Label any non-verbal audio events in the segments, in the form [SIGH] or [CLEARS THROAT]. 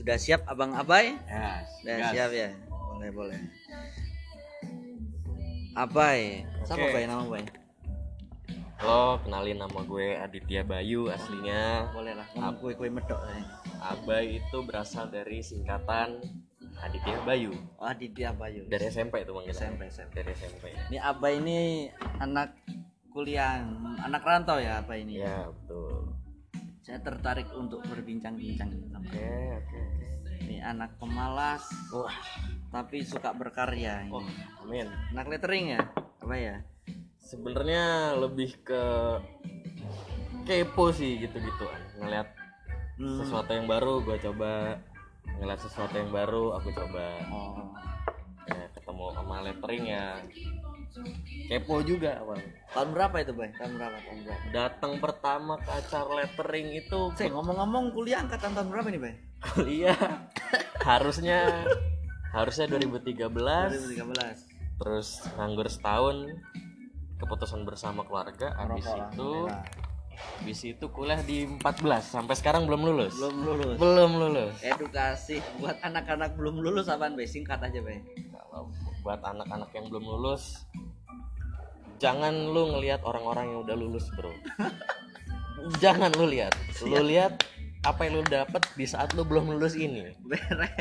Sudah siap Abang Abai? Ya, Sudah gas. siap ya? Boleh, boleh. Abai. Siapa Oke. Bay nama Bay? Halo, kenalin nama gue Aditya Bayu aslinya. Boleh lah. Ngomong kue-kue medok. eh. Abai itu berasal dari singkatan Aditya Bayu. Oh, Aditya Bayu. Dari SMP itu manggil. SMP, SMP. Dari SMP. Ini Abai ini anak kuliah, anak rantau ya Abai ini. Ya, betul. Saya tertarik untuk berbincang-bincang Oke, oke, oke. ini anak pemalas Wah, tapi suka berkarya ini. oh, amin. Anak lettering ya? Apa ya? Sebenarnya lebih ke kepo sih gitu-gituan. Ngeliat Hmm. sesuatu yang baru gue coba ngeliat sesuatu yang baru aku coba Oh. ya, ketemu sama lettering ya kepo juga awal Tahun berapa itu, Bay? Tahun berapa? Tahun berapa? datang pertama ke acara lettering itu Saya ngomong-ngomong kuliah angkatan tahun berapa nih, Bay? kuliah harusnya harusnya 2013 2013. terus nganggur setahun keputusan bersama keluarga habis itu habis itu kuliah di 14 sampai sekarang belum lulus belum lulus. belum lulus Edukasi buat anak-anak belum lulus apaan, Bay? Singkat aja, Bay. kalau buat anak-anak yang belum lulus jangan lu ngelihat orang-orang yang udah lulus bro. Jangan lu lihat. Lu lihat apa yang lu dapat di saat lu belum lulus ini.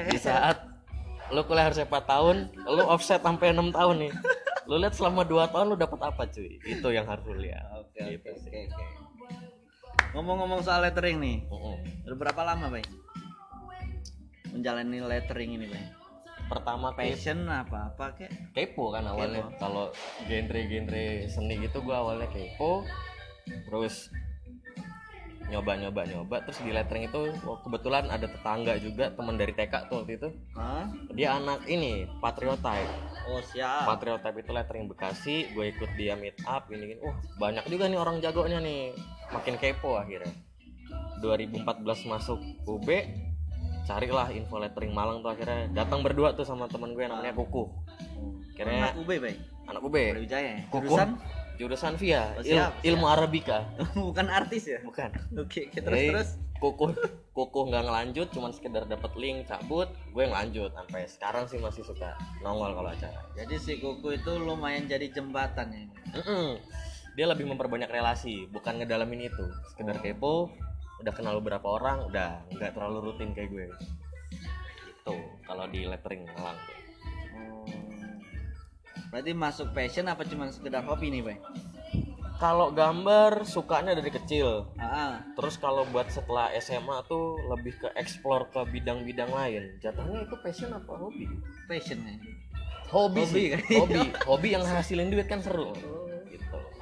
Di saat lu kuliah harusnya 4 tahun lu offset sampai 6 tahun nih. Lu lihat selama 2 tahun lu dapat apa cuy? Itu yang harus lu lihat. Oke, Gitu oke, oke. Ngomong-ngomong soal lettering nih, Mm-mm. udah berapa lama, Bay? Menjalani lettering ini, Bay? Pertama kayak Passion apa apa kek? kepo kan awalnya. Kalau genre-genre seni gitu gua awalnya kepo. Terus nyoba nyoba nyoba terus di lettering itu wah, kebetulan ada tetangga juga teman dari TK tuh waktu itu. Hah? dia anak ini patriotype. Oh, siap. patriotype itu lettering Bekasi gue ikut dia meet up ini gini wah banyak juga nih orang jagonya nih. Makin kepo akhirnya. 2014 masuk UB carilah info lettering Malang tuh akhirnya datang berdua tuh sama teman gue namanya Kuku akhirnya Anak UB, Bay. anak UB Brawijaya. Kuku. Jurusan jurusan via Oh, il- siap, ilmu Arabika [LAUGHS] bukan artis ya? bukan Oke, oke, terus Jadi, terus. kukuh kukuh nggak ngelanjut cuman sekedar dapet link cabut gue ngelanjut sampai sekarang sih masih suka nongol kalau acara Jadi si Kuku itu lumayan jadi jembatan ya. Mm-mm. dia lebih memperbanyak relasi bukan ngedalamin itu sekedar kepo udah kenal beberapa orang udah nggak terlalu rutin kayak gue itu kalau di lettering tuh. Oh. Berarti masuk passion apa cuma sekedar hobi nih, Bay? kalau gambar sukanya dari kecil Ah, Terus kalau buat setelah SMA tuh lebih ke explore ke bidang-bidang lain. Jatuhnya itu passion apa hobi? passion ya. Hobi, Hobi sih. kan? Hobi, [LAUGHS] hobi yang hasilin duit kan seru.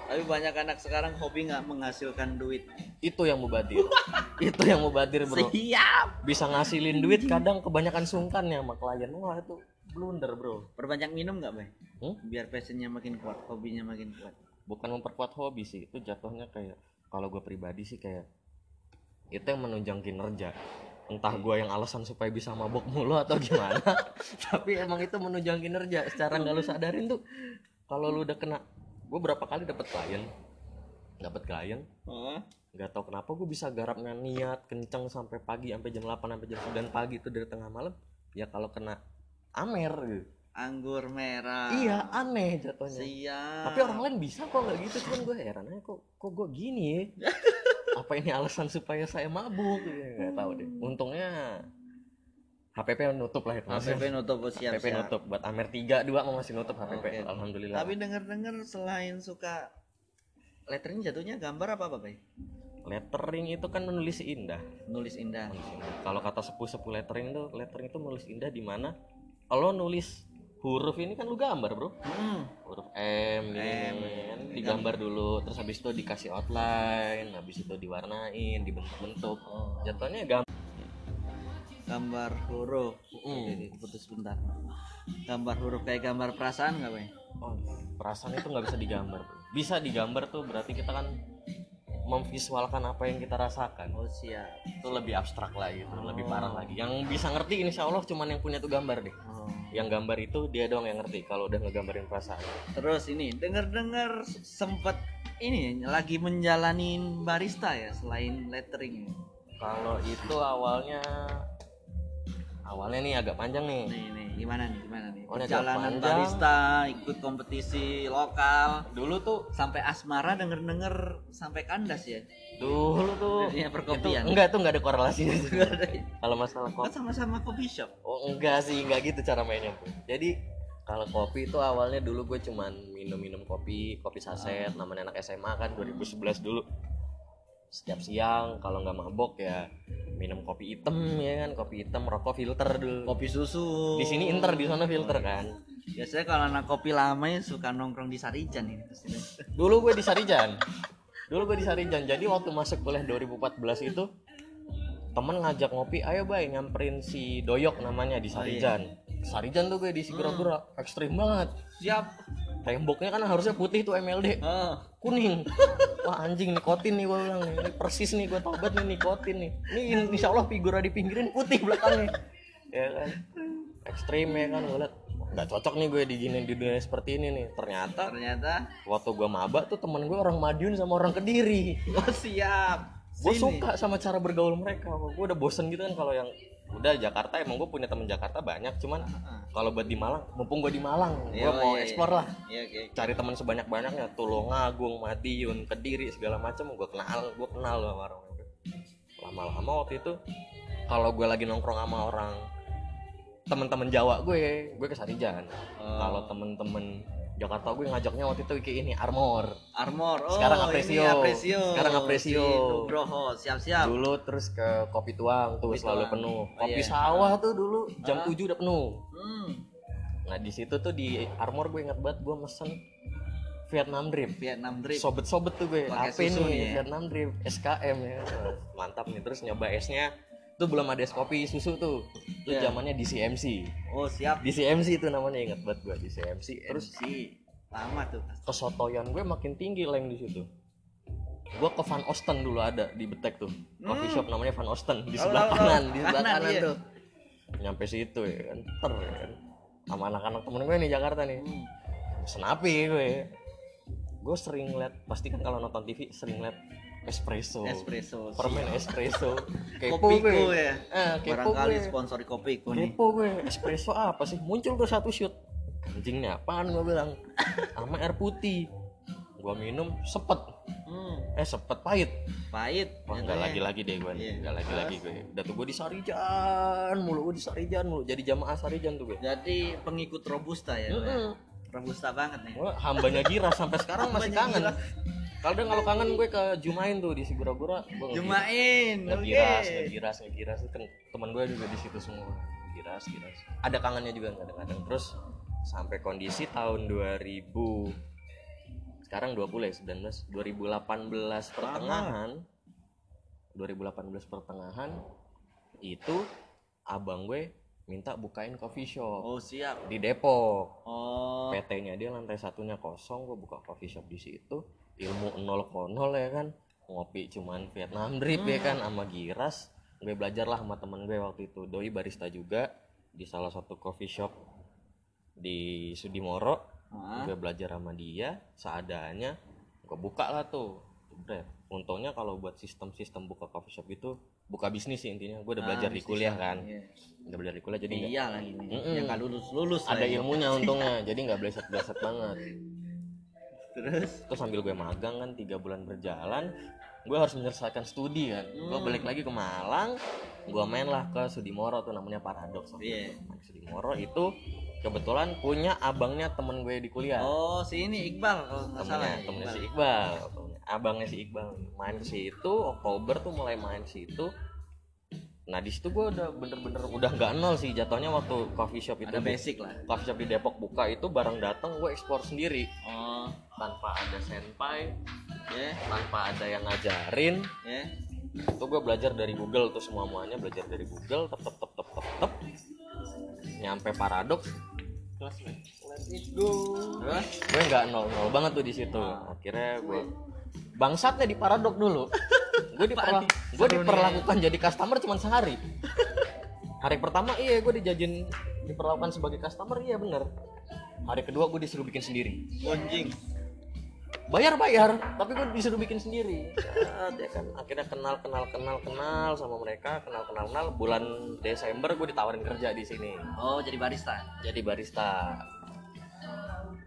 Tapi banyak anak sekarang hobi nggak menghasilkan duit. Itu yang mubadir. [LAUGHS] itu yang mubadir, Bro. Siap. Bisa ngasilin duit kadang kebanyakan sungkan ya sama klien. Wah, itu blunder, Bro. Perbanyak minum nggak, Bay? Hmm? Biar passionnya makin kuat, hobinya makin kuat. Bukan memperkuat hobi sih, itu jatuhnya kayak kalau gue pribadi sih kayak itu yang menunjang kinerja entah gue yang alasan supaya bisa mabok mulu atau gimana [LAUGHS] tapi emang itu menunjang kinerja secara nggak lu sadarin tuh kalau lu udah kena gue berapa kali dapet klien. Dapet klien. Nggak tahu kenapa gue bisa garapnya niat kenceng sampai pagi sampai jam 8 sampai jam 9 pagi itu dari tengah malam ya kalau kena amer gitu. Anggur merah. iya aneh jatuhnya. Siap. tapi orang lain bisa kok nggak gitu cuman gue heran aja kok kok gue gini ya? [LAUGHS] Apa ini alasan supaya saya mabuk? Ya, nggak tahu deh. Untungnya HPP nutup lah itu HPP nutup oh, siap, HPP siap. nutup buat Amer 3 2 mau masih nutup HPP Oke. alhamdulillah Tapi dengar-dengar selain suka lettering jatuhnya gambar apa apa, Bay? lettering itu kan menulis indah Nulis indah. Menulis indah. kalau kata sepuh-sepuh lettering itu lettering itu menulis indah di mana kalau nulis huruf ini kan lu gambar bro Hmm. huruf M, ini, M, kan, digambar dulu terus habis itu dikasih outline habis itu diwarnain dibentuk-bentuk Oh. jatuhnya gambar Gambar huruf. Mm. Putus sebentar. Gambar huruf kayak gambar perasaan nggak, oh, perasaan itu nggak bisa digambar bisa digambar tuh berarti kita kan memvisualkan apa yang kita rasakan Oh, siap. itu lebih abstrak lagi itu lebih parah lagi yang bisa ngerti insya Allah cuman yang punya tuh gambar deh Oh. yang gambar itu dia doang yang ngerti kalau udah ngegambarin perasaan Terus ini dengar-dengar sempet ini lagi menjalani barista ya selain lettering. kalau itu awalnya awalnya nih agak panjang nih. Nih nih gimana nih gimana nih? Agak perjalanan barista ikut kompetisi lokal. Dulu tuh sampai asmara denger denger sampai kandas ya? Dulu tuh. Jadinya perkopian. itu, enggak tuh enggak ada korelasinya. [LAUGHS] Kalau masalah kan kopi. sama-sama coffee shop? Oh enggak sih enggak gitu cara mainnya bro. jadi kalau kopi itu awalnya dulu gue cuman minum-minum kopi kopi saset namanya anak SMA kan 2011 dulu setiap siang kalau nggak mabok ya minum kopi hitam ya kan? Kopi hitam rokok filter dulu. Kopi susu. Di sini inter di sana filter kan? Biasanya kalau anak kopi lama ya suka nongkrong di Sarijan ini. Dulu gue di Sarijan. Dulu gue di Sarijan. Jadi waktu masuk kuliah 2014 itu temen ngajak ngopi ayo bay nyamperin si Doyok namanya di Sarijan. Sarijan tuh gue di Sigura-gura ekstrim banget. Siap. Temboknya kan harusnya putih tuh MLD oh kuning. Wah anjing nikotin nih gue bilang nih. Ini persis nih gue tobat nih nikotin nih. Ini insya Allah figura di pinggirin putih belakangnya. Ya kan? Ekstrim ya kan gue liat. Nggak cocok nih gue diginin di dunia seperti ini nih. Ternyata ternyata waktu gue maba tuh temen gue orang Madiun sama orang Kediri. Oh siap. Gue suka sama cara bergaul mereka. Gue udah bosen gitu kan kalau yang udah Jakarta emang gue punya temen Jakarta banyak cuman kalau buat di Malang mumpung gue di Malang gue Iya, mau iya, explore iya. lah iya. Oke cari teman sebanyak banyaknya Tulungagung Madiun Kediri segala macam gue kenal gue kenal sama orang itu. Lama-lama waktu itu kalau gue lagi nongkrong sama orang teman-teman Jawa gue gue ke Sarijan. Oh. kalau temen-temen Jakarta gue ngajaknya waktu itu ke ini Armor Armor oh Sekarang ini Apresio. Apresio Sekarang Apresio. Si Nugroho siap-siap dulu terus ke Kopi Tuang tuh Kopi selalu Tuang. penuh Oh, Kopi iya. Sawah tuh dulu jam Ah. 7 udah penuh hmm. nah di situ tuh di Armor gue ingat banget gue mesen Vietnam Drip Vietnam Drip sobet-sobet tuh gue apa nih ya? Vietnam Drip SKM ya mantap nih terus nyoba esnya tuh belum ada es kopi susu tuh. Itu Iya. zamannya DCMC oh siap. DCMC itu namanya inget banget gue DCMC terus terus si lama tuh. Kesotoyan gue makin tinggi leng di situ. Gue ke Van Osten dulu ada di Betek tuh. Coffee shop namanya Van Osten di Hmm. Tahu, sebelah tahu, kanan tahu. di sebelah Kanan, kanan iya. tuh. Nyampe situ ya kan. Ter ya kan. Sama anak-anak temen gue nih Jakarta nih. Hmm. senapi gue. Gue sering liat pasti kan kalau nonton TV sering liat espresso. Espresso permen espresso. [LAUGHS] Kepo Kopiko gue. ya. Eh, kepo barangkali gue. sponsori Kopiko nih. Kepo gue. Espresso apa sih? Muncul tuh satu shoot. Anjingnya apaan gue bilang? Sama air putih. Gue minum sepet. Hmm. eh sepet pahit. Pahit. Wah nggak lagi lagi deh gue nih. Iya. nggak lagi lagi gue. Udah tuh gue di Sarijan mulu gue di Sarijan mulu. Jadi jamaah Sarijan tuh gue. Jadi pengikut robusta ya Bang? Mm-mm. robusta banget nih. Gue hambanya Gira sampai sekarang masih kangen. Kalau kalau kangen gue ke Jumain tuh di Sigura-gura Jumain oke. Ngegiras ngegiras ngegiras. Kan teman gue juga di situ semua. Giras giras ada kangennya juga kadang-kadang. Terus sampai kondisi tahun 2000 sekarang 20 ya 19 2018 pertengahan 2018 pertengahan itu abang gue minta bukain coffee shop. Oh siap. Di Depok. Oh. PT-nya dia lantai satunya kosong gue buka coffee shop di situ ilmu nol konol ya kan. Ngopi cuman Vietnam drip ya kan sama giras. Gue belajar lah sama temen gue waktu itu doi barista juga di salah satu coffee shop di Sudimoro. Ah. gue belajar sama dia seadanya gue buka lah tuh. Jebret. untungnya kalau buat sistem-sistem buka coffee shop itu buka bisnis sih intinya. Gue udah Ah, belajar di bisnis kuliah kan. iya. udah belajar di kuliah jadi iya lah ini. Yang lulus lulus ada ilmunya [LAUGHS] untungnya jadi nggak bleset-bleset banget terus terus sambil gue magang kan tiga bulan berjalan gue harus menyelesaikan studi kan gue Hmm. balik lagi ke Malang gue main lah ke Sudimoro tuh namanya Paradox waktu Iya. itu. Sudimoro itu kebetulan punya abangnya temen gue di kuliah oh si ini Iqbal kalau nggak salah temennya ya, temennya Iqbal. si Iqbal temennya- abangnya si Iqbal main ke situ Oktober tuh mulai main situ nah di situ gue udah bener-bener udah nggak nol sih jatuhnya waktu coffee shop itu ada basic lah coffee shop di Depok buka itu barang datang gue ekspor sendiri oh tanpa ada senpai ya tanpa ada yang ngajarin. Ya itu gue belajar dari Google tuh semua muanya belajar dari Google tep tep tep tep tep tep. Nyampe paradoks. Let it go. Terus gue nggak nol nol banget tuh di situ. Akhirnya gue bangsatnya di paradok dulu. Gue diperla gue diperlakukan jadi customer cuma sehari. Hari pertama iya gue dijajin diperlakukan sebagai customer iya bener. Hari kedua gue disuruh bikin sendiri. Anjing bayar bayar tapi gue disuruh bikin sendiri ya kan akhirnya kenal kenal kenal kenal sama mereka kenal kenal kenal bulan Desember gue ditawarin kerja di sini Oh, jadi barista. jadi barista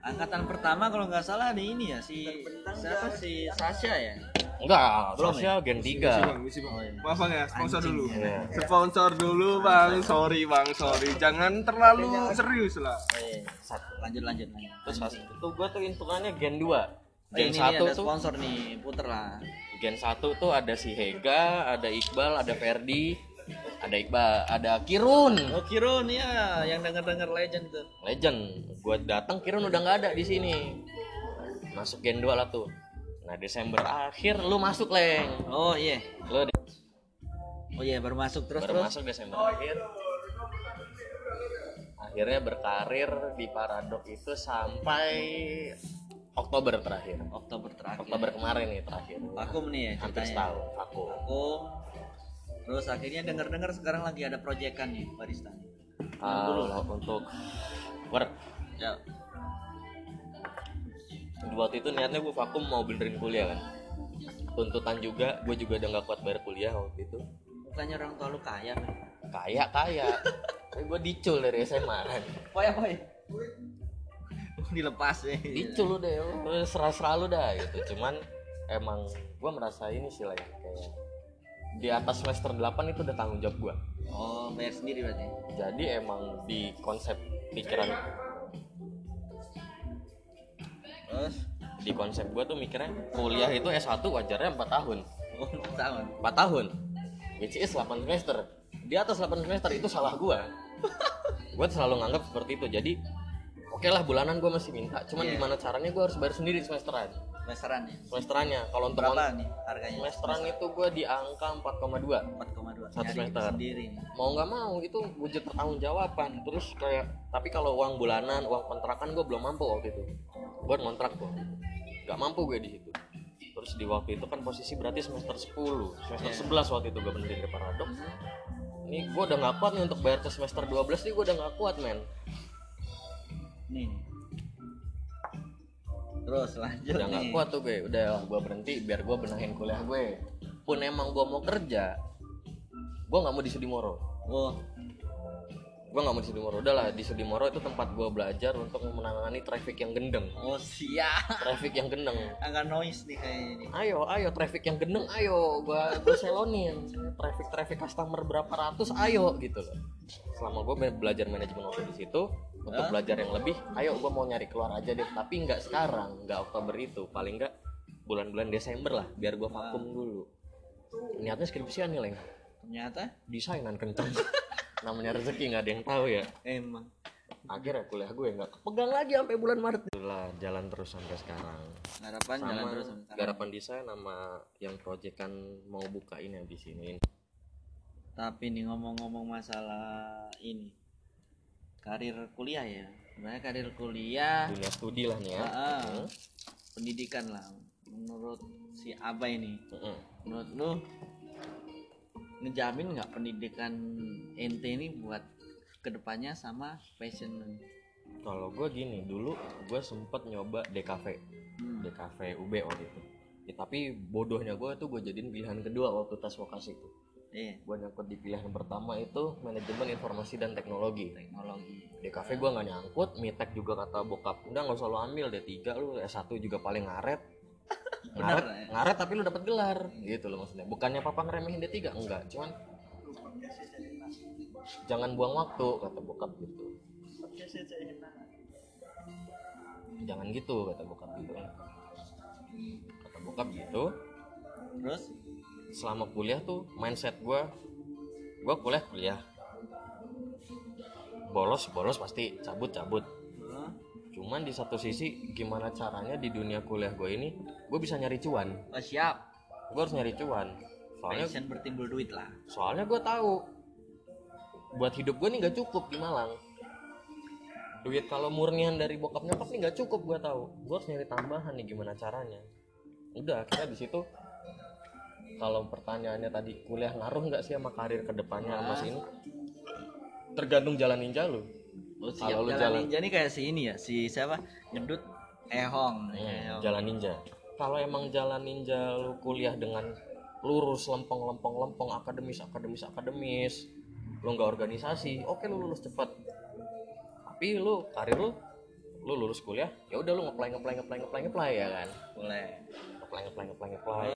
Angkatan pertama kalau nggak salah ada ini ya si siapa si Sasha ya. enggak Belum Sasha gen Misi 3 bang, misi bang. Oh, iya. Maaf bang ya, sponsor Anjing, dulu. Iya. Sponsor dulu bang, sorry bang, sorry. Jangan terlalu serius lah. Oh, iya. Lanjut lanjut lanjut. terus pas itu gue tuh hitungannya gen 2 Oh, gen ini, 1 ini ada tuh sponsor nih, puter lah. gen 1 tuh ada si Hega ada Iqbal ada Ferdi ada Iqbal ada Kirun Oh Kirun ya, yang denger denger legend tuh. legend gue datang Kirun udah nggak ada di sini masuk gen 2 lah tuh nah Desember akhir lu masuk leng Oh iya. lu di- Oh iya baru masuk terus baru terus. masuk Desember akhir akhirnya berkarir di Paradok itu sampai Oktober terakhir Oktober terakhir. Oktober kemarin nih terakhir Vakum nih ya hampir ceritanya. setahun aku Vakum. Terus akhirnya denger sekarang lagi ada proyekan nih barista. kalau untuk work Ya. waktu itu niatnya gue vakum mau benerin kuliah kan tuntutan juga gue juga udah gak kuat bayar kuliah waktu itu Bukannya orang tua lu kaya kan? kaya kaya [LAUGHS] tapi gue dicul dari SMA kan Poy poy. [LAUGHS] Dilepas ya. dicul udah lu serah serah lu dah gitu cuman emang gue merasa ini sih lah ya, kayak di atas semester 8 itu udah tanggung jawab gue Oh bayar sendiri berarti. jadi emang di konsep pikiran Terus. di konsep gue tuh mikirnya kuliah itu S1 wajarnya 4 tahun Oh tahun. 4 tahun which is 8 semester di atas 8 semester itu salah gua [LAUGHS] gua selalu nganggap seperti itu jadi oke lah bulanan gua masih minta. Cuman Iya. gimana caranya gua harus bayar sendiri semesteran. Semesteran ya. semesterannya. Kalau untuk Berapa nih harganya? semesteran itu gua di angka 4,2 4,2 Satu semester. sendiri nih. mau nggak mau itu wujud pertanggungjawaban. Terus kayak tapi kalau uang bulanan uang kontrakan gue belum mampu waktu itu. Buat ngontrak tuh nggak mampu gue di situ. Terus di waktu itu kan posisi berarti semester 10 semester 11 waktu itu gue benerin di paradok ini gue udah nggak kuat nih untuk bayar ke semester 12 nih gue udah nggak kuat men Nih. Terus lanjut udah nggak kuat tuh gue udah gue berhenti biar gue benahin kuliah gue. Pun emang gue mau kerja gue nggak mau di Sudimoro Oh, gue nggak mau di Sudimoro udah lah di Sudimoro itu tempat gue belajar untuk menangani traffic yang gendeng. Oh siap. traffic yang gendeng. Agak noise nih kayaknya nih. ayo ayo traffic yang gendeng ayo. Gua gua selonin. Traffic traffic customer berapa ratus ayo gitu loh. Selama gue belajar manajemen waktu di situ untuk Hah? belajar yang lebih ayo gue mau nyari keluar aja deh. Tapi nggak sekarang nggak Oktober itu. Paling nggak bulan-bulan Desember lah biar gue vakum dulu. Niatnya skripsian nih leng. Ternyata? Desainan kenceng. [LAUGHS] Namanya rezeki nggak ada yang tahu ya. Emang. Akhirnya kuliah gue nggak kepegang lagi sampai bulan Maret. Lah jalan terus sampai sekarang. Harapan jalan sama terus sampai sekarang. garapan desain sama yang proyek kan mau buka ini habis ini Tapi nih ngomong-ngomong masalah ini karir kuliah ya. Sebenarnya karir kuliah dunia studi lah nih ya Ah, Hmm. pendidikan lah menurut si Abai ini Mm-mm. menurut lu ngejamin nggak pendidikan ente ini buat ke depannya sama passion lu? kalau gue gini dulu gue sempet nyoba DKV Hmm. DKV UB waktu itu Ya, tapi bodohnya gue tuh gue jadiin pilihan kedua waktu tes vokasi itu Iya, gue nyangkut di pilihan pertama itu manajemen informasi dan teknologi. Teknologi. DKV gue nggak nyangkut mitek juga kata bokap udah nggak usah lu ambil D3 lu S1 juga paling ngaret. [LAUGHS] Ngaret, ya? ngaret tapi lu dapat gelar gitu loh maksudnya. Bukannya papa ngeremehin D3 enggak cuman jangan buang waktu kata bokap gitu. Jangan gitu kata bokap gitu. Kata bokap gitu. Terus selama kuliah tuh mindset gue gue kuliah kuliah. Bolos bolos pasti cabut cabut. Cuman di satu sisi gimana caranya di dunia kuliah gue ini gue bisa nyari cuan. Oh, siap. gue harus nyari cuan. Soalnya Passion bertimbul duit lah. soalnya gue tahu buat hidup gue nih nggak cukup di Malang. Duit kalau murnian dari bokap nyokap nih nggak cukup gue tahu. Gue harus nyari tambahan nih gimana caranya. Udah akhirnya di situ kalau pertanyaannya tadi kuliah ngaruh nggak sih sama karir ke depannya sama Nah. sini tergantung jalan ninja lu Oh. Kalau lu Jalan jalan- ninja nih kayak si ini ya, si siapa? Ngedut Ehong. Hmm, Ehong. jalan ninja kalau emang jalan ninja lu kuliah dengan lurus lempeng lempeng lempeng akademis akademis akademis lu nggak organisasi oke lu lulus cepat tapi lu karir lu lu lulus kuliah ya udah lu ngeplay ngeplay ngeplay ngeplay ngeplay ya kan Boleh. ngeplay ngeplay ngeplay ngeplay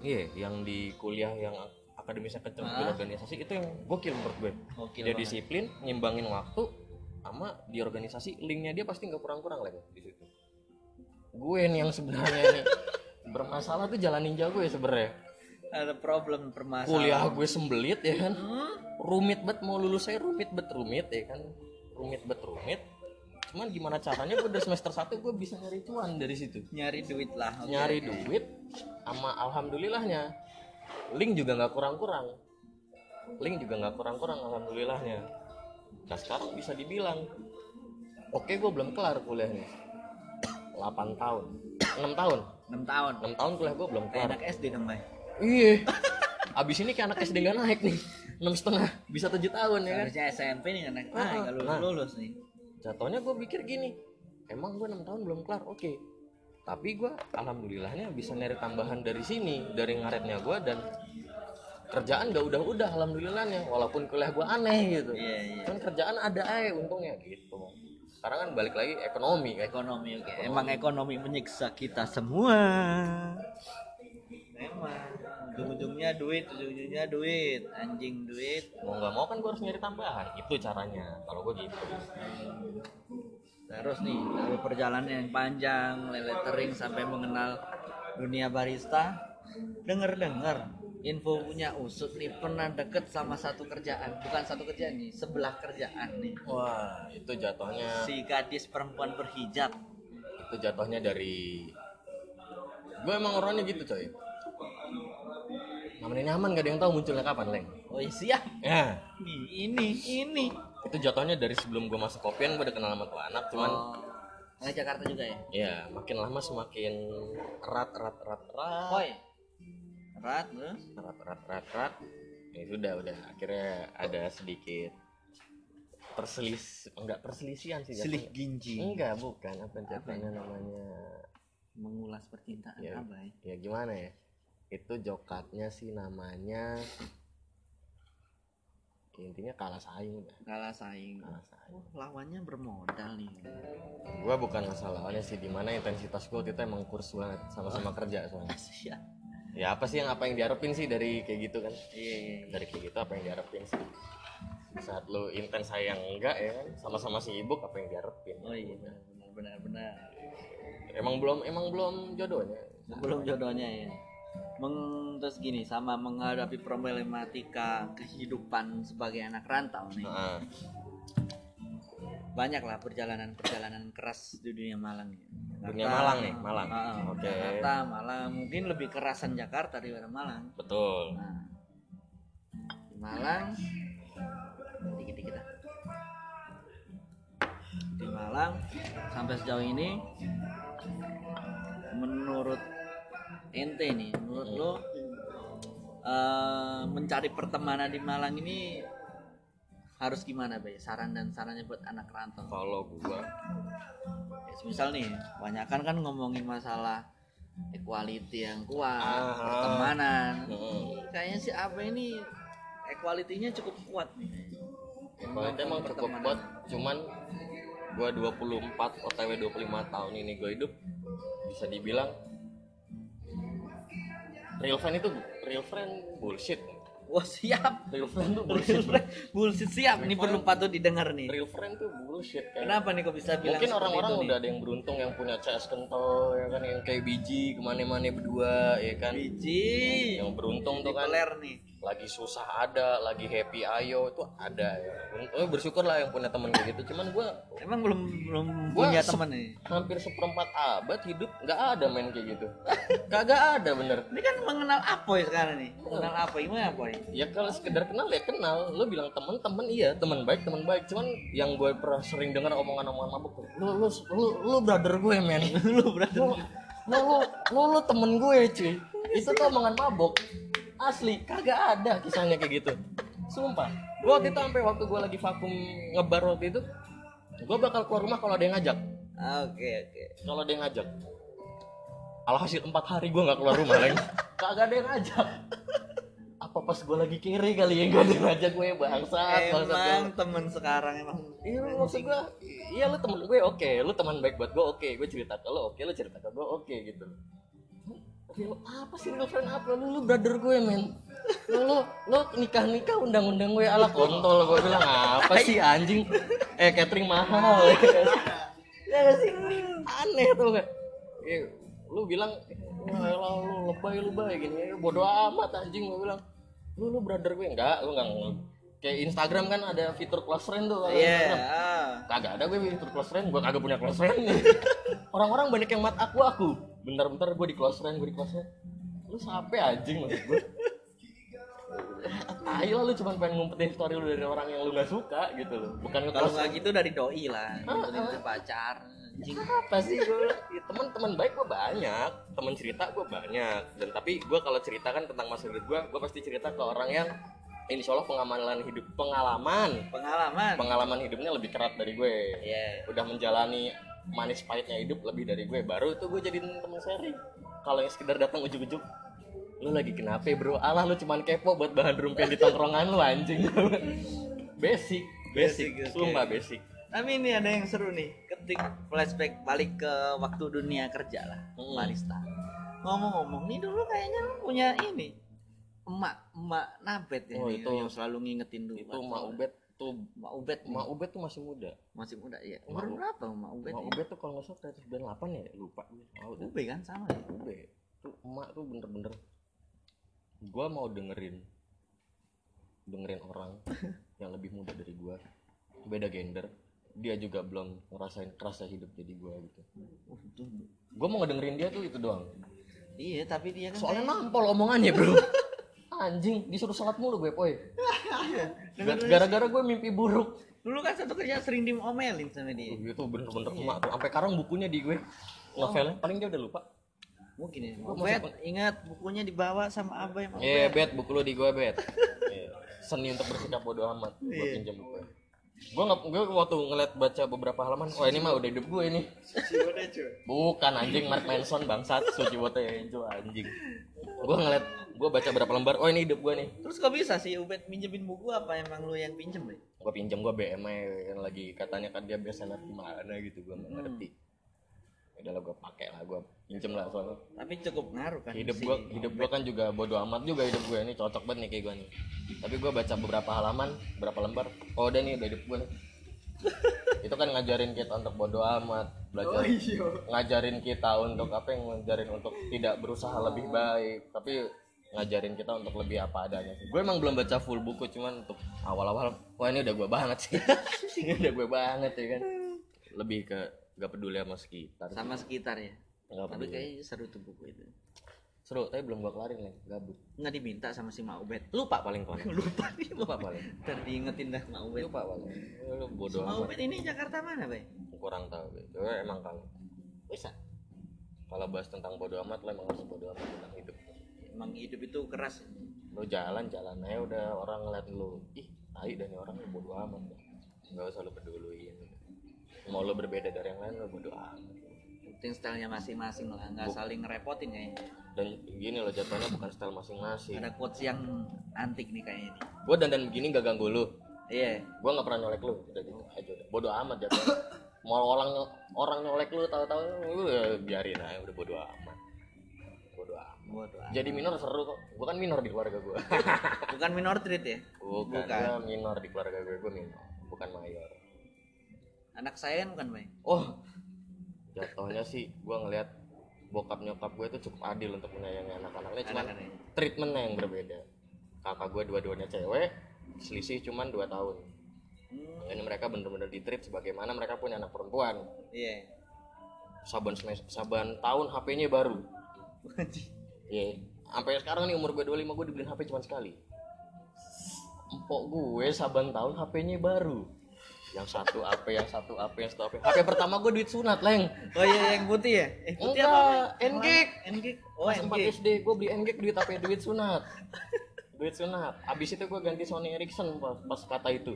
iya yang di kuliah yang akademisnya kenceng Ah. di organisasi itu yang gokil menurut gue Gokil dia banget. disiplin nyimbangin waktu sama di organisasi linknya dia pasti nggak kurang-kurang lagi di situ gue nih yang sebenarnya nih [LAUGHS] bermasalah tuh jalan ninja gue sebenarnya Ada problem permasalahan. kuliah gue sembelit ya kan Hmm? rumit bet mau lulus saya rumit bet rumit ya kan rumit bet rumit cuman gimana caranya gue dari semester 1 gue bisa nyari cuan dari situ Nyari duit lah. oke. nyari duit sama alhamdulillahnya link juga nggak kurang-kurang link juga nggak kurang-kurang alhamdulillahnya nah sekarang bisa dibilang oke gue belum kelar kuliahnya 8 tahun 6 tahun 6 tahun. 6 tahun kuliah gue belum kelar anak SD dong, Bay. iya abis ini kayak anak SD nggak naik nih enam setengah bisa tujuh tahun ya kan Harusnya SMP nih anak Ah, nah, kalau nah. lulus nih. Jatuhnya gue pikir gini emang gue enam tahun belum kelar oke tapi gue alhamdulillahnya bisa nyari tambahan dari sini dari ngaretnya gue dan kerjaan gak udah-udah alhamdulillahnya walaupun kuliah gue aneh gitu Iya, iya. kan kerjaan ada aja untungnya gitu sekarang kan balik lagi ekonomi kan Ekonomi oke. Emang ekonomi menyiksa kita semua. Ujung-ujungnya duit, ujung-ujungnya duit, anjing duit. mau nggak mau kan gue harus nyari tambahan itu caranya kalau gue gitu Terus nih, dari perjalanan yang panjang, lettering sampai mengenal dunia barista. Dengar-dengar info punya usut nih pernah deket sama satu kerjaan, bukan satu kerjaan nih, sebelah kerjaan nih. wah itu jatuhnya Si gadis perempuan berhijab. itu jatuhnya dari gue emang orangnya gitu coy namanya nyaman gak ada yang tahu munculnya kapan leng Oh iya siap. ya Nih, ini, ini. itu jatuhnya dari sebelum gue masuk kopian gue udah kenal sama tuh anak cuman Oh, anak Jakarta juga ya? ya makin lama semakin erat erat erat erat Boy. Erat, terus? erat erat erat erat ya sudah udah akhirnya ada sedikit perselis enggak perselisihan sih jatuhnya. ginji. enggak bukan apa jatuhnya namanya Mengulas percintaan Ya. abai. ya gimana ya itu jokatnya sih namanya intinya kalah saing udah Kalah saing. kalah saing Oh, lawannya bermodal nih. gue bukan masalah lawannya sih di mana intensitas gue kita emang kurs banget sama-sama kerja soalnya Siap. [LAUGHS] ya apa sih yang apa yang diharapin sih dari kayak gitu kan Iya, iya, iya. dari kayak gitu apa yang diharapin sih saat lu intens saya yang enggak ya kan sama-sama sibuk apa yang diharapin Oh iya, benar benar benar. emang belum emang belum jodohnya Belum jodohnya ya. Meng, terus gini sama menghadapi problematika kehidupan sebagai anak rantau nih. Nah, Banyak lah perjalanan-perjalanan keras di dunia Malang ya. Dunia Malang nih, Malang. Ah, Oke. Jakarta, Malang. Mungkin lebih kerasan Jakarta daripada Malang. betul Nah, di Malang dikit-dikit ah. Di Malang sampai sejauh ini menurut ente nih, menurut lo eh, mencari pertemanan di Malang ini harus gimana, Bay? Saran dan sarannya buat anak rantau. kalau gua Ya, misal nih, kebanyakan kan ngomongin masalah equality yang kuat, Ah. pertemanan. hmm, Kayaknya si Abe ini equality-nya cukup kuat nih. itu emang cukup kuat cuman gua 24 otw 25 tahun ini gua hidup bisa dibilang real friend itu real friend bullshit Wah siap, real friend tuh real bullshit friend bullshit siap. Ini perlu patut didengar nih. real friend tuh bullshit kayak Kenapa nih kok bisa bilang mungkin orang-orang itu udah ada yang beruntung yang punya CS kental ya kan yang kayak biji ke mana-mana berdua ya kan? Biji. yang beruntung tuh kan nih. Lagi susah ada lagi happy ayo itu ada. Ya oh, bersyukur lah yang punya temen kayak gitu cuman gua Emang belum belum Gua punya teman nih. hampir seperempat abad hidup nggak ada main kayak gitu. [LAUGHS] Kagak ada bener. Ini kan mengenal Apoy sekarang nih. Mengenal apa gimana Apoy? ya? Kalau sekedar kenal ya kenal. Lo bilang temen temen iya temen baik temen baik. Cuman yang gue pernah sering dengar omongan-omongan mabuk lu lu lu, lu brother gue men. [LAUGHS] Lu lu lu, lu, lu temen gue cuy. Itu tuh omongan mabok asli kagak ada kisahnya kayak gitu. Sumpah. Gua waktu itu sampai waktu gue lagi vakum ngebar waktu itu gue bakal keluar rumah kalau ada yang ngajak. Oke oke. kalau dia ngajak. Alhasil empat hari gue nggak keluar rumah lagi kagak ada yang ngajak. Apa pas gue lagi kiri kali ya gak ada yang ngajak gue bangsat bangsat Emang temen sekarang emang. Iya maksud gue, iya lu temen gue oke, lu teman baik buat gue oke, gue cerita ke lu oke, lu cerita ke gue oke gitu. Lu apa sih lu friend apa lu, lu brother gue men. Lu lu, lu nikah nikah undang-undang gue ala kontol gue bilang apa sih anjing? Eh catering mahal. ya gak sih aneh tuh? Eh, lu bilang elah, lu lebay lu bay gini bodoh amat anjing gue bilang lu lu brother gue enggak lu enggak kayak Instagram kan ada fitur close friend tuh Iya. Instagram ah. kagak ada gue fitur close friend gue kagak punya close friend [LAUGHS] orang-orang banyak yang mat aku aku bentar-bentar gue di close friend gue di close friend lu sampai anjing maksud gue Ayo lah lu cuma pengen ngumpetin story lu dari orang yang lu gak suka gitu loh bukan Kalau nggak gitu dari doi lah. Ah, Gitu ah. pacar. Anjing. apa sih gue ya, teman-teman baik gue banyak teman cerita gue banyak dan tapi gue kalau cerita kan tentang masa hidup gue gue pasti cerita ke orang yang insya Allah pengalaman hidup pengalaman Pengalaman. pengalaman hidupnya lebih kerat dari gue Iya. udah menjalani manis pahitnya hidup lebih dari gue baru itu gue jadiin teman sharing kalau yang sekedar datang ujuk-ujuk lu lagi kenapa bro alah lu cuman kepo buat bahan rumpian di tongkrongan lu anjing [LAUGHS] basic basic, Basic, sumpah basic Tapi ini ada yang seru nih. Ketik flashback balik ke waktu dunia kerja lah. Hmm. Barista. Ngomong-ngomong, nih dulu kayaknya lu punya ini. Emak, emak nabet ya Oh, itu- yang selalu ngingetin dulu. itu Mak Ubed tuh Mak Ubed. nih. Mak Ubed tuh masih muda Masih muda ya. Umur berapa Mak Ubed? Mak ini? Ubed tuh kalau nggak salah kreatif 98 ya lupa gue deh Ube kan sama ya. Ubed tuh emak tuh bener-bener gua mau dengerin dengerin orang [LAUGHS] yang lebih muda dari gua beda gender dia juga belum ngerasain kerasa hidup jadi gua gitu tuh. gua mau ngedengerin dia tuh itu doang Iya, tapi dia kan soalnya kayak- nampol omongannya bro [LAUGHS] anjing disuruh sholat mulu gue poy Dengerin gara-gara gue mimpi buruk dulu kan satu kerja sering diomelin sama dia. itu bener-bener emak tuh sampai sekarang bukunya di gue novelnya paling dia udah lupa Mungkin ya. Gua Bet, ingat bukunya dibawa sama Abah yang Iya, bet buku lu di gua, bet. Iya. Seni untuk bersikap bodoh amat. Gua Iya. pinjam buku. Gua nggak, gua waktu ngeliat baca beberapa halaman, wah ini mah udah hidup gue ini. Bukan anjing Mark Manson bangsat, Suci Wote Ejo anjing. Gua ngeliat, gua baca berapa lembar, oh ini hidup gua nih. Terus kok bisa sih Ubed minjemin buku apa emang lu yang pinjem deh? Gua pinjam gua BM yang lagi katanya kan dia bestseller gimana gitu, gua nggak ngerti. Udah lah gua pakai lah, gua pinjem lah soalnya. Tapi cukup ngaruh kan hidup gua hidup gua kan juga bodo amat juga hidup gue ini cocok banget nih kayak gua nih. Tapi gua baca beberapa halaman berapa lembar oh udah nih udah hidup gua nih. [LAUGHS] Itu kan ngajarin kita untuk bodo amat belajar ngajarin kita untuk apa yang ngajarin untuk tidak berusaha lebih baik tapi ngajarin kita untuk lebih apa adanya sih. Gue emang belum baca full buku cuman untuk awal-awal wah ini udah gue banget sih. [LAUGHS] Ini udah gue banget ya kan. Lebih ke gak peduli sama sekitar sama sekitar ya. Nggak Tapi peduli. kayaknya seru tuh buku itu. seru tapi belum gue kelarin nih gabut Nggak diminta sama si Mak Ubed. lupa paling paling [LAUGHS] Lupa nih lupa paling Ntar diingetin dah Mak Ubed. lupa paling Lu Si bodoh amat Ubed ini Jakarta mana, Bay? kurang tahu gitu emang kalau Bisa. kalau bahas tentang bodoh amat lo emang harus bodoh amat tentang hidup Emang hidup itu keras. lo jalan jalan aja udah orang ngeliat lu ih tai dan orang bodoh amat nggak usah lo peduliin mau lo berbeda dari yang lain lo bodoh amat. Penting stylenya masing-masing lah, nggak Bu- saling ngerepotin kayaknya. dan gini lo jatuhnya bukan style masing-masing. Ada quotes yang antik nih kayaknya nih. gue dandan begini gak ganggu lu. Iya. gue nggak pernah nyolek lu. Udah gitu aja udah. Bodoh amat jatuhnya mau orang orang nyolek lu tahu-tahu lu ya biarin aja udah bodoh amat. Bodoh amat. Jadi minor seru kok. Gue kan minor di keluarga gue [LAUGHS] Bukan minor treat ya? bukan, Bukan. Minor di keluarga gue gue minor. Bukan mayor Anak saya kan bukan, Bay? oh jatuhnya sih gue ngelihat bokap nyokap gue itu cukup adil untuk menyayangi anak-anaknya cuman Anak-anaknya. treatmentnya yang berbeda kakak gue dua-duanya cewek selisih cuman 2 tahun Hmm, ini mereka bener-bener di treat sebagaimana mereka punya anak perempuan iya. saban semes- saban tahun HP-nya baru Iya, sampai sekarang nih umur gue 25 gue dibeliin HP cuma sekali. Empok gue saban tahun HP-nya baru. Yang satu AP, yang satu AP, yang satu AP. HP pertama gue duit sunat, Leng. Oh iya yang putih ya? Eh putih Enggak, apa? Bay? Ngek. Ngek. Oh Pas 4 Ngek. SD gue beli Ngek duit AP duit sunat. duit sunat. Abis itu gue ganti Sony Ericsson pas, pas kata itu.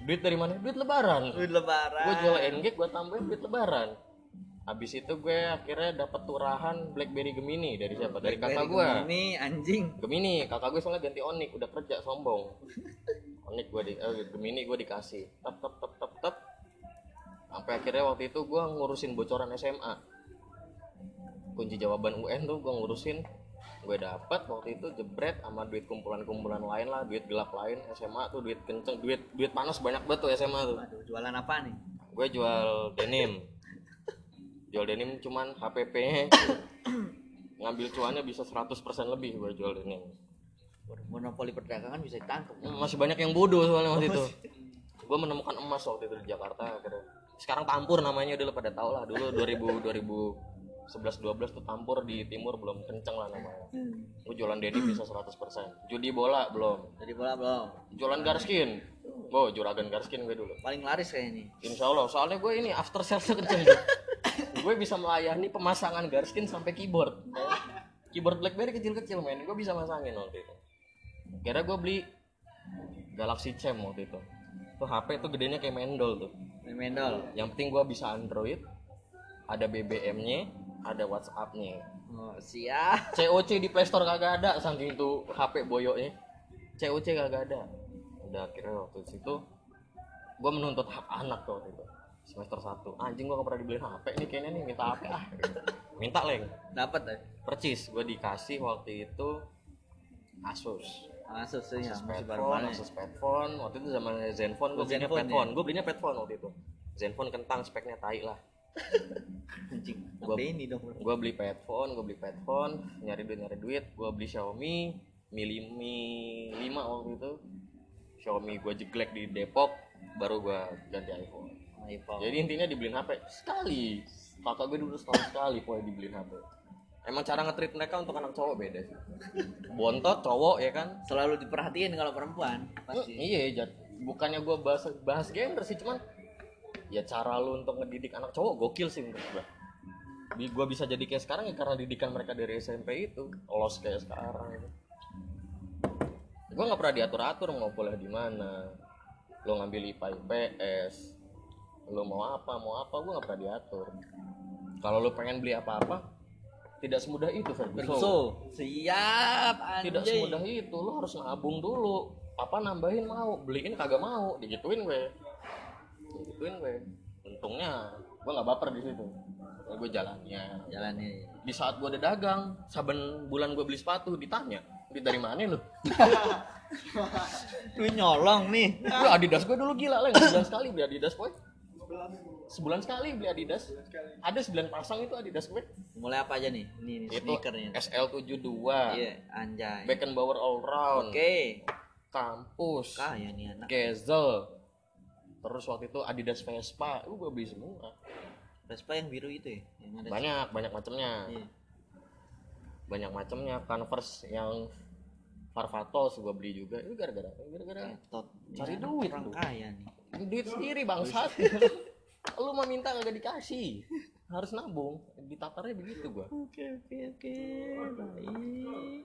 duit dari mana duit lebaran Duit lebaran. gue jual engage gue tambahin duit lebaran habis itu gue akhirnya dapat turahan BlackBerry Gemini dari siapa dari kakak gue Ini anjing. Gemini kakak gue soalnya ganti Onyx udah kerja sombong Onyx gue di eh, Gemini gue dikasih. Tep tep tep tep tep. Sampai akhirnya waktu itu gue ngurusin bocoran SMA kunci jawaban UN tuh gue ngurusin. Gue dapat waktu itu jebret sama duit kumpulan-kumpulan lain lah duit gelap lain. SMA tuh duit kenceng duit duit panas banyak banget tuh SMA tuh. Waduh, jualan apa nih? gue jual denim. Jual denim cuman HPP [COUGHS] ngambil cuannya bisa 100% lebih gue jual denim monopoli perdagangan bisa ditangkap. masih banyak yang bodoh soalnya waktu itu gue menemukan emas waktu itu di Jakarta akhirnya sekarang tampur namanya udah pada tau lah dulu 2000 2011 12 tuh tampur di timur belum kenceng lah namanya gue jualan denim bisa 100% judi bola belum Jadi bola belum. jualan garskin oh juragan garskin gue dulu Paling laris kayak ini. Insya Allah, soalnya gue ini after sales kenceng gue bisa melayani pemasangan garskin sampai keyboard. Keyboard BlackBerry kecil-kecil men, gue bisa masangin waktu itu. Kira gue beli Galaxy Chem waktu itu. Tuh HP tuh gedenya kayak mendol tuh. Main mendol. Yang penting gue bisa Android, ada BBM-nya, ada WhatsApp-nya. Oh, siap. [LAUGHS] COC di Play Store kagak ada saking itu HP boyoknya. COC kagak ada. Udah akhirnya waktu situ gue menuntut hak anak tuh waktu itu semester 1 anjing gue gak pernah dibeliin HP nih kayaknya nih minta HP ah minta leng Dapat eh. percis gue dikasih waktu itu Asus Asus sih ya, Asus masih Padphone Asus Padphone waktu itu zaman Zenfone gue Oh, belinya Zenfone, Padphone gue belinya Padphone waktu itu. Zenfone kentang speknya tai lah. Anjing. Gua- Apa ini dong? gue beli Padphone gue beli Padphone nyari duit nyari duit. Gue beli Xiaomi Mi, Mi 5 waktu itu. Xiaomi gue jeglek di Depok baru gue ganti iPhone. iPhone. jadi intinya dibeliin HP sekali. Kakak gue dulu setahun sekali pokoknya dibeliin HP emang cara ngetrit mereka untuk anak cowok beda sih. Bontot cowok ya kan? Selalu diperhatiin kalau perempuan pasti. iya Jat. bukannya gue bahas bahas gender sih cuman ya cara lu untuk ngedidik anak cowok gokil sih menurut gue gue bisa jadi kayak sekarang ya karena didikan mereka dari SMP itu los kayak sekarang. Gue nggak pernah diatur atur mau kuliah di mana lo ngambil IPA IPS lo mau apa mau apa gue nggak pernah diatur. Kalau lo pengen beli apa-apa tidak semudah itu Ferguson So, siap anjing. tidak semudah itu. Lo harus nabung dulu. Apa nambahin mau beliin kagak mau digituin gue digituin gue untungnya gue nggak baper di situ. Gue jalannya. Jalannya. di saat gue udah dagang saben bulan gue beli sepatu ditanya dari mana lu? [LAUGHS] Lu nyolong nih. gue Adidas gue dulu gila lah sebulan sekali beli Adidas boy sebulan sekali beli Adidas ada 9 pasang itu Adidas gue Mulai apa aja nih? Ini, ini itu sneakernya. SL72 Iya, anjay. Beckenbauer All Round Oke. kampus Kaya nih anak. Gezel terus waktu itu Adidas Vespa uh gue beli semua Vespa yang biru itu ya, yang ada. banyak banyak macamnya Iya. banyak macamnya Converse yang Farfatos gue beli juga itu gara-gara gara-gara. Cari duit orang kaya nih. duit sendiri bangsat [LAUGHS] lu mau minta kagak dikasih [LAUGHS] harus nabung ditatarnya begitu gua Oke oke oke. Baik.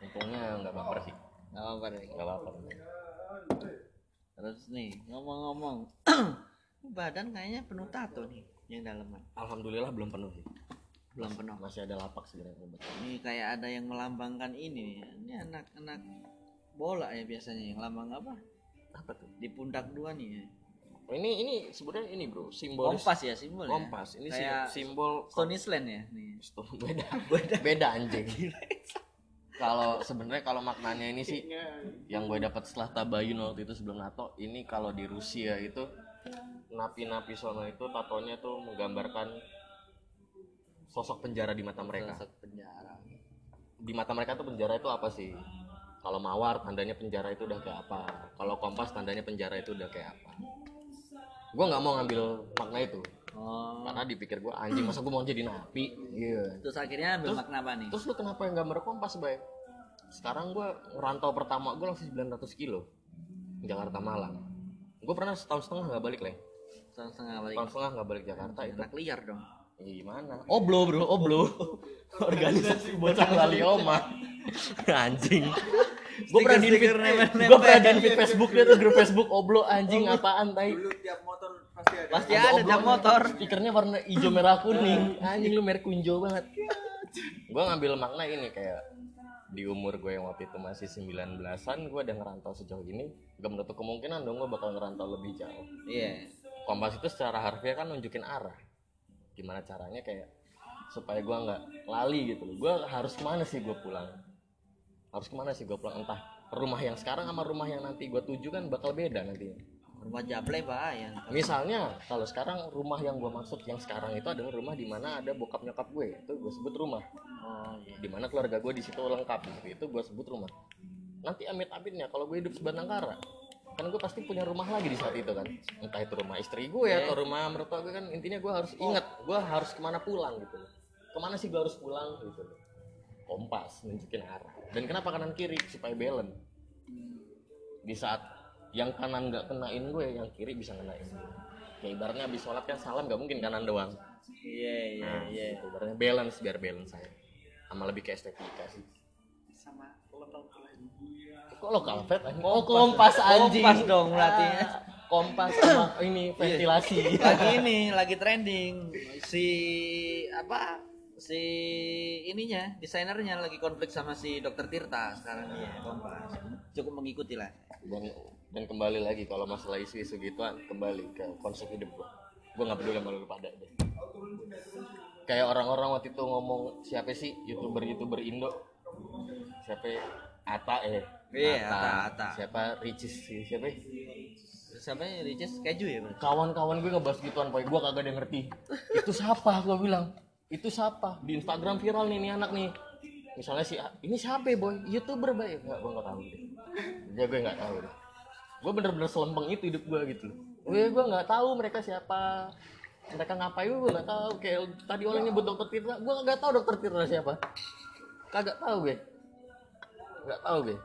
untungnya nggak baper sih Gak apa-apa deh. nggak baper Terus nih ngomong-ngomong, [CLEARS THROAT] badan kayaknya penuh tato nih yang dalaman. alhamdulillah belum penuh sih Belum penuh. masih ada lapak sebenarnya Ini kayak ada yang melambangkan ini nih. Ini anak-anak bola ya biasanya yang lambang apa? apa tuh Di pundak dua nih. Ya. Ini ini sebenarnya ini bro simbol Kompas ya simbol ya. kompas. Ini Kayak sim- simbol Stone Island ya nih. Stone- [LAUGHS] beda. Beda. Beda anjing. [LAUGHS] Kalau sebenarnya kalau maknanya ini sih yang gue dapat setelah tabayun waktu itu sebelum NATO ini kalau di Rusia itu napi-napi sono itu tatonya tuh menggambarkan sosok penjara di mata mereka. Sosok penjara. di mata mereka tuh penjara itu apa sih? Kalau mawar tandanya penjara itu udah kayak apa? Kalau kompas tandanya penjara itu udah kayak apa gue nggak mau ngambil makna itu Oh. karena dipikir gue anjing masa gue mau jadi napi iya Terus akhirnya ambil makna apa nih? Terus lu kenapa yang gambar kompas, Bay? Sekarang gua ngerantau pertama gua langsung 900 kilo. Jakarta Malang. Gue pernah setahun setengah nggak balik, Leng. Setengah balik. Setahun setengah nggak balik Jakarta itu. Anak liar dong. Ya, gimana? Oblo, Bro, oblo. [LAUGHS] Organisasi bocah lali oma. [LAUGHS] Anjing. Gue pernah di nempel-nempel. gue pernah di feed Facebook dia tuh grup Facebook oblo anjing apaan tai. Dulu tiap motor pasti ada. Pasti ada jam motor. stikernya warna hijau merah kuning. [LAUGHS] Anjing. Lu merek kunjo banget. Gue ngambil makna ini kayak di umur gue yang waktu itu masih 19-an gue udah ngerantau sejauh ini gak menutup kemungkinan dong gue bakal ngerantau lebih jauh. Iya. kompas itu secara harfiah kan nunjukin arah. Gimana caranya kayak supaya gue nggak lali gitu loh. Gue harus ke mana sih gue pulang harus ke mana sih gue pulang? Entah rumah yang sekarang sama rumah yang nanti gue tuju kan bakal beda nanti. Rumah Jablay bahaya. misalnya kalau sekarang rumah yang gue maksud yang sekarang itu adalah rumah di mana ada bokap nyokap gue. Itu gue sebut rumah. Oh iya. di mana keluarga gue di situ lengkap. Gitu itu gue sebut rumah. Nanti amit-amitnya kalau gue hidup sebatang kara kan gue pasti punya rumah lagi di saat itu kan. Entah itu rumah istri gue atau rumah mertua gue kan intinya gue harus ingat gue harus ke mana pulang gitu. Ke mana sih gue harus pulang gitu. loh kompas nunjukin arah. Dan kenapa kanan kiri? Supaya balance. Di saat yang kanan nggak kenain gue yang kiri bisa kenain gue. Kayak ibaratnya habis sholat kan salam nggak mungkin kanan doang. Iya iya nah iya. itu ibaratnya balance biar balance saya. Sama lebih ke estetika sih. Sama lokal kok lokal vet oh kompas. Anjing. Kompas dong berarti. Ah, kompas sama ini ventilasi. Lagi ini lagi trending. Si apa si ininya desainernya lagi konflik sama si dokter Tirta sekarang ya kompas cukup mengikuti lah. Dan dan kembali lagi kalau masalah isu-isu gituan kembali ke konsep hidup gua. Gua nggak peduli sama lu pada deh. Kayak orang-orang waktu itu ngomong siapa sih youtuber youtuber Indo? Siapa? Ya? Ata eh Iya, Ata, Ata. siapa? Ricis sih siapa? Ya? siapa ya Ricis? Keju ya kawan-kawan gue ngebahas gituan poy gue kagak ada ngerti. Itu siapa? Gue bilang itu siapa? Di Instagram viral nih nih anak nih. Misalnya si ini siapa ya boy? Youtuber baik nggak gue nggak tahu. Deh ya gue nggak tahu. Deh gue bener-bener selempeng itu hidup gue gitu. Loh gue gue nggak tahu mereka siapa. Mereka ngapain gue nggak tahu. Kayak tadi orang nyebut dokter Tirta gue nggak tahu dokter Tirta siapa. Kagak tahu gue nggak tahu gue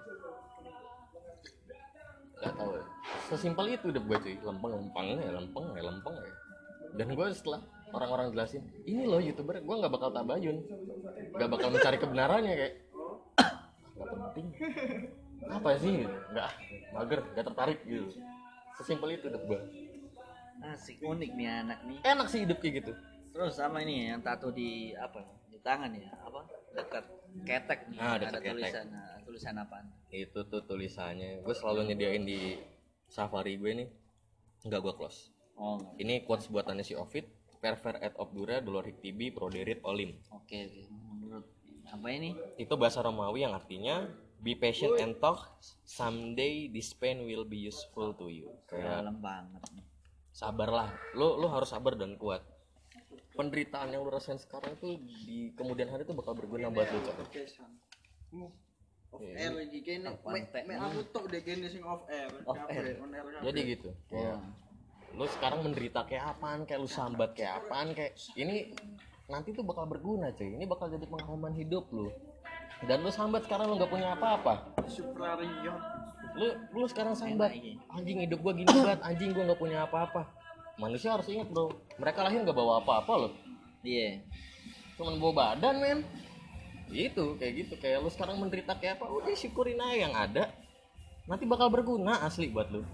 nggak tahu sesimpel itu hidup gue cuy. Lempeng lempeng ya lempeng ya lempeng ya. Dan gue setelah orang-orang jelasin ini loh youtuber gue nggak bakal tabayun. Nggak bakal mencari kebenarannya kayak. [COUGHS] Nggak penting. Apa sih? Nggak mager nggak tertarik gitu. Sesimpel itu hidup gue asik unik nih anak nih. Enak sih hidup kayak gitu. Terus sama ini ya, yang tato di apa di tangan ya apa dekat ketek nih Ah, ada ketek. tulisan nah, tulisan apaan? Itu tuh tulisannya. Gue selalu nyediain di safari gue nih. Nggak gue close. Oh ini quotes buatannya si Ovid perver et obdura dolorik tibi proderit olim. Oke oke. Menurut apa ini? Itu bahasa Romawi yang artinya be patient and talk. Someday this pain will be useful to you. Kayak dalam banget nih. sabarlah. Lo lo harus sabar dan kuat. Penderitaan yang lo rasain sekarang tuh di kemudian hari tuh bakal berguna buat lo Cok. Off air lagi me aku tok deh sing off air. Off kabeh. jadi gitu. Kayak lo sekarang menderita kayak apaan? Kayak lo sambat kayak apaan? Kayak ini nanti tuh bakal berguna cuy. Ini bakal jadi pengalaman hidup lo dan lo sambat sekarang lo nggak punya apa-apa. Suprario. lu lu sekarang sambat. anjing hidup gua gini banget. Anjing gua nggak punya apa-apa. Manusia harus ingat bro. Mereka lahir nggak bawa apa-apa loh. Iya. Cuman bawa badan men. Gitu kayak gitu. Kayak lu sekarang menderita kayak apa udah syukurin aja yang ada. Nanti bakal berguna asli buat lu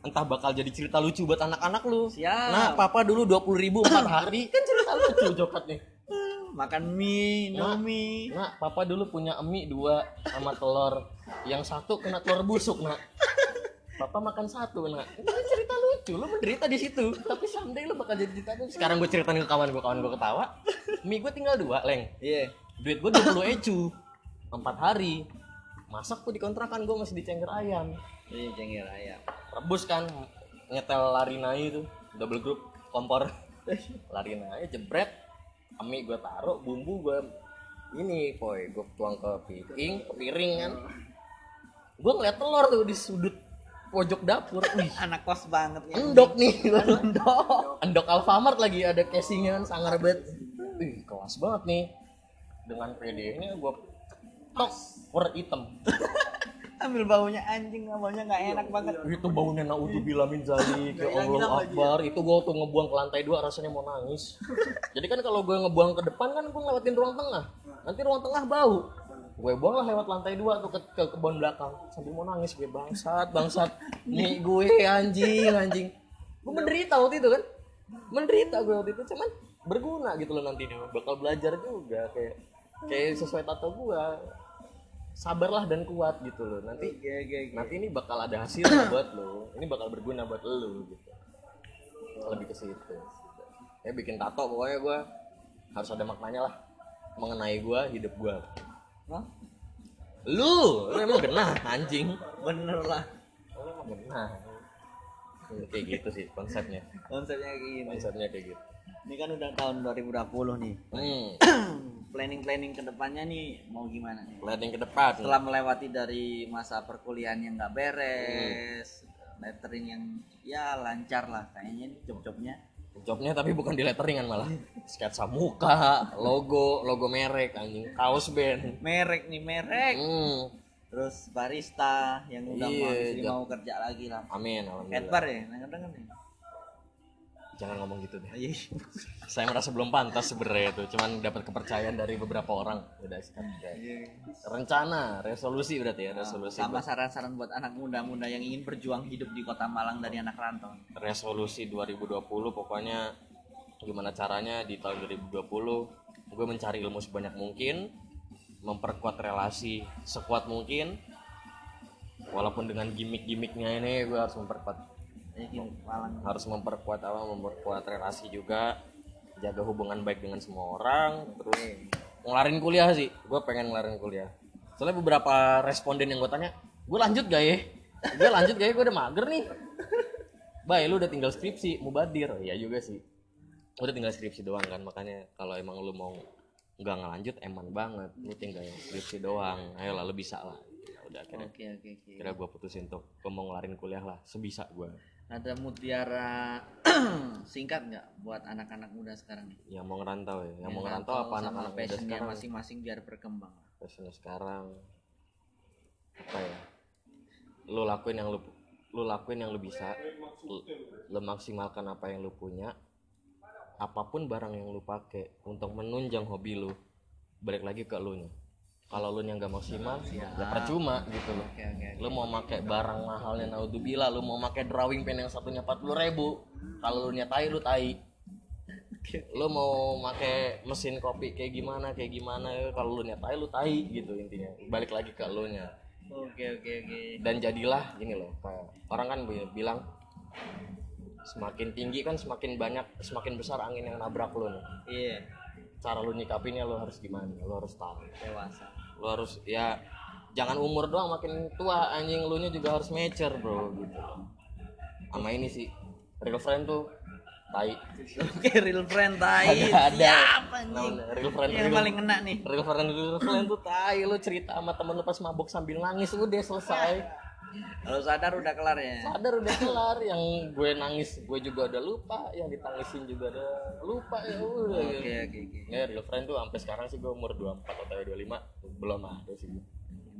entah bakal jadi cerita lucu buat anak-anak lu. Siap. nah papa dulu 20.000 ribu empat [COUGHS] hari. Kan cerita lucu [COUGHS] jokatnya makan mie Nah. nomi. nah papa dulu punya mie dua sama telur. Yang satu kena telur busuk nak. Papa makan satu nak. Itu kan cerita lucu lu menderita di situ. Tapi someday lu bakal jadi cerita lucu. Sekarang gue ceritain ke kawan gue kawan gue ketawa. Mie gue tinggal dua leng. Iya. Duit gue 20 ecu. Empat hari masak tuh di kontrakan gue masih di cengker ayam. Iya cengir ayam. Rebus kan nyetel larinai itu double group kompor. [LAUGHS] Larinai jebret. Mie gue taruh bumbu gue ini boy gue tuang ke piring ke piring kan. Gue ngeliat telur tuh di sudut pojok dapur. [LAUGHS] Wih. Anak kos banget ya. Endok nih. [LAUGHS] Endok. Endok Alfamart lagi ada casingnya kan sangar banget. Wih kelas banget nih. Dengan PD nya gue tok warna hitam. [LAUGHS] Ambil baunya anjing baunya nggak enak banget. itu baunya naudzubillah min zalik ya Allah Akbar. Itu gue tuh ngebuang ke lantai dua rasanya mau nangis. [LAUGHS] Jadi kan kalau gue ngebuang ke depan kan gue ngelewatin ruang tengah. Nanti ruang tengah bau. Gue buang lah lewat lantai dua tuh ke, ke kebun belakang. Sambil mau nangis gue bangsat bangsat. [LAUGHS] Nih gue anjing anjing. Gue menderita waktu itu kan. Menderita gue waktu itu cuman berguna gitu loh nanti dia bakal belajar juga kayak kayak sesuai tato gue sabarlah dan kuat gitu loh. Nanti Oke oke oke. nanti ini bakal ada hasilnya buat lo ini bakal berguna buat lo gitu. Lebih ke situ. Ya bikin tato pokoknya gue harus ada maknanya lah mengenai gue hidup gue Hah? lu? Lu emang genah anjing. Bener lah. lu emang genah kayak gitu sih konsepnya Konsepnya kayak gini. konsepnya kayak gitu Ini kan udah tahun 2020 nih. hmm. [CLEARS THROAT] Planning-planning ke depannya nih mau gimana nih? planning ke depan Setelah melewati dari masa perkuliahan yang nggak beres, lettering yang ya lancar lah kayaknya ini job-jobnya. jobnya tapi bukan di letteringan malah sketsa muka logo logo merek anjing kaos band Merek nih merek. hmm. Terus barista yang udah mau, Iya, jam- mau kerja lagi lah. amin alhamdulillah Edbar ya, denger-denger nih. jangan ngomong gitu deh Iya. saya merasa belum pantas sebenarnya itu cuman dapat kepercayaan dari beberapa orang udah sekarang rencana resolusi berarti ya resolusi Sama saran-saran buat anak muda-muda yang ingin berjuang hidup di kota Malang dari anak rantau. resolusi 2020 pokoknya gimana caranya di tahun 2020 gue mencari ilmu sebanyak mungkin memperkuat relasi sekuat mungkin. Walaupun dengan gimmick-gimmicknya ini gue harus memperkuat. Ya Malang. harus memperkuat apa memperkuat relasi juga. Jaga hubungan baik dengan semua orang. Terus ngelarin kuliah sih. Gue pengen ngelarin kuliah. Soalnya beberapa responden yang gue tanya gue lanjut gak ya? Gue lanjut gak ya? Gue udah mager nih. Bay lu udah tinggal skripsi mubadir iya juga sih. Udah tinggal skripsi doang kan makanya kalau emang lu mau nggak ngelanjut eman banget. Lu tinggal skripsi doang. Ayolah lu bisa lah. Ya udah akhirnya Oke oke oke. kira gue putusin tuh. Gue mau ngelarin kuliah lah sebisa gue Ada mutiara [CLEARS THROAT] singkat nggak buat anak-anak muda sekarang yang mau ngerantau ya? Yang mau Yang ngerantau apa anak-anak muda sekarang? masing-masing biar berkembang. passionnya sekarang. Apa ya? Lu lakuin yang lu lu lakuin yang lu bisa. Lu, lu maksimalkan apa yang lu punya apa pun barang yang lu pakai untuk menunjang hobi lu balik lagi ke lu nya kalau lu nya nggak maksimal ya percuma gitu loh. Oke. lu mau pakai barang mahalnya naudzubillah lu mau pakai drawing pen yang satunya 40 ribu kalau lu nya tai lu tai. Lu mau pakai mesin kopi kayak gimana kayak gimana kalau lu nya tai lu tai gitu intinya. Balik lagi ke lu nya. Oke oke oke. dan jadilah gini loh kayak orang kan bi- bilang semakin tinggi kan semakin banyak semakin besar angin yang nabrak lu nih Iya cara lu nyikapinnya lu harus gimana lu harus tahu dewasa. lu harus ya jangan umur doang makin tua anjing lu nya juga harus mature bro gitu sama ini sih real friend tuh tai Oke real friend tai. Ada, ada. Siap anjing. Namanya real friend Yang real, paling kena nih. real friend real friend tuh tai lu cerita sama temen lu pas mabok sambil nangis udah selesai Kalau sadar udah kelar ya. sadar udah kelar yang gue nangis gue juga udah lupa yang ditangisin juga ada lupa ya udah Oke oke oke. ya real friend tuh sampai sekarang sih gue umur 24 atau 25 belum ada sih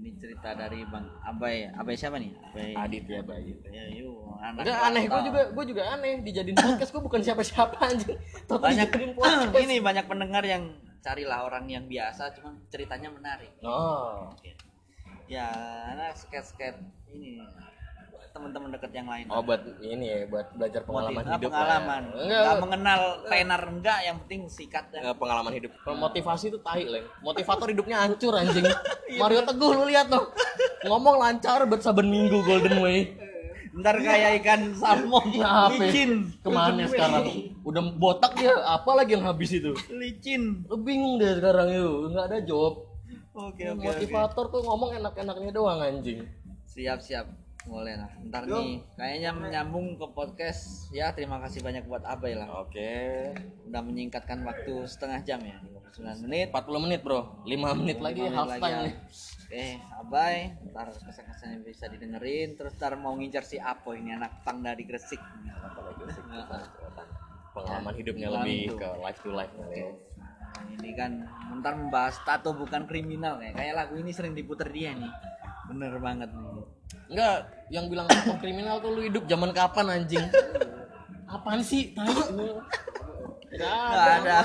Ini cerita dari Bang Abai. Abai siapa nih? Abai. Adit ya bayi Ya yuk anak. Enggak aneh, gue juga gue juga aneh dijadiin podcast gue bukan siapa-siapa anjing. Tapi banyak podcast. [CLEARS THROAT] ini banyak pendengar yang carilah orang yang biasa cuman ceritanya menarik. Oh, Ya, anak sket-sket ini teman-teman dekat yang lain. oh buat ini ya, buat belajar pengalaman ah, hidup. pengalaman. Lah ya. Enggak, Nggak mengenal tenar enggak, yang penting sikat dah. enggak pengalaman hidup. Kalau motivasi itu tai, Leng. Motivator hidupnya hancur anjing. [LAUGHS] Iya, Mario Teguh lu lihat tuh. Ngomong lancar buat saben minggu Golden Way. Ntar kayak ikan salmon Ya, apa? licin. Ke mana sekarang? Udah botak dia, apa lagi yang habis itu? Licin. Lu bingung deh sekarang yuk, nggak ada job. Oke, oke, oke. Motivator tuh ngomong enak-enaknya doang anjing. Siap, siap. Boleh lah. Ntar nih kayaknya menyambung ke podcast. Ya, terima kasih banyak buat Abai lah. Oke. Udah menyingkatkan waktu setengah jam ya. 59 menit. 40 menit bro 5 menit lagi Lima menit half lagi time ya. nih Oke, Abai, ntar kesan-kesannya bisa didengerin, terus ntar mau ngincar si Apo ini anak pang dari Gresik. pengalaman hidupnya lebih ke life to life kali ya. Ini kan ntar membahas tato bukan kriminal kayak kayak lagu ini sering diputer dia nih. Bener banget nih. enggak yang bilang tato kriminal tuh lu hidup zaman kapan anjing apaan sih tai Nggak ada.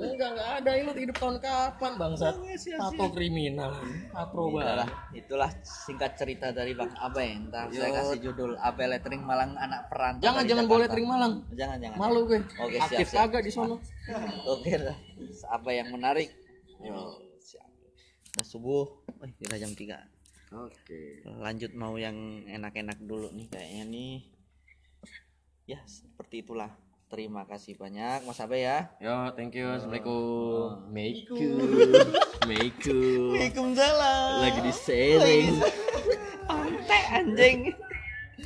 Enggak, enggak ada. Lu hidup tahun kapan, bangsat? Atau kriminal. Atau Itulah, itulah singkat cerita dari Bang Abe. Ntar saya kasih judul Abe Lettering Malang anak perantau. Jangan, jangan boleh tering Malang. Jangan, jangan. Malu gue. Oke, siap, Aktif siap. kagak di sono. [LAUGHS] Oke lah. Apa yang menarik? Yo, siap. Udah subuh. Wih, udah jam 3. Oke. Lanjut mau yang enak-enak dulu nih kayaknya nih. Ya, seperti itulah. Terima kasih banyak Mas Abe ya. Yo, thank you. Assalamualaikum. Meiku. [LAUGHS] Meiku. Waalaikumsalam. Lagi di selling. Pantai anjing.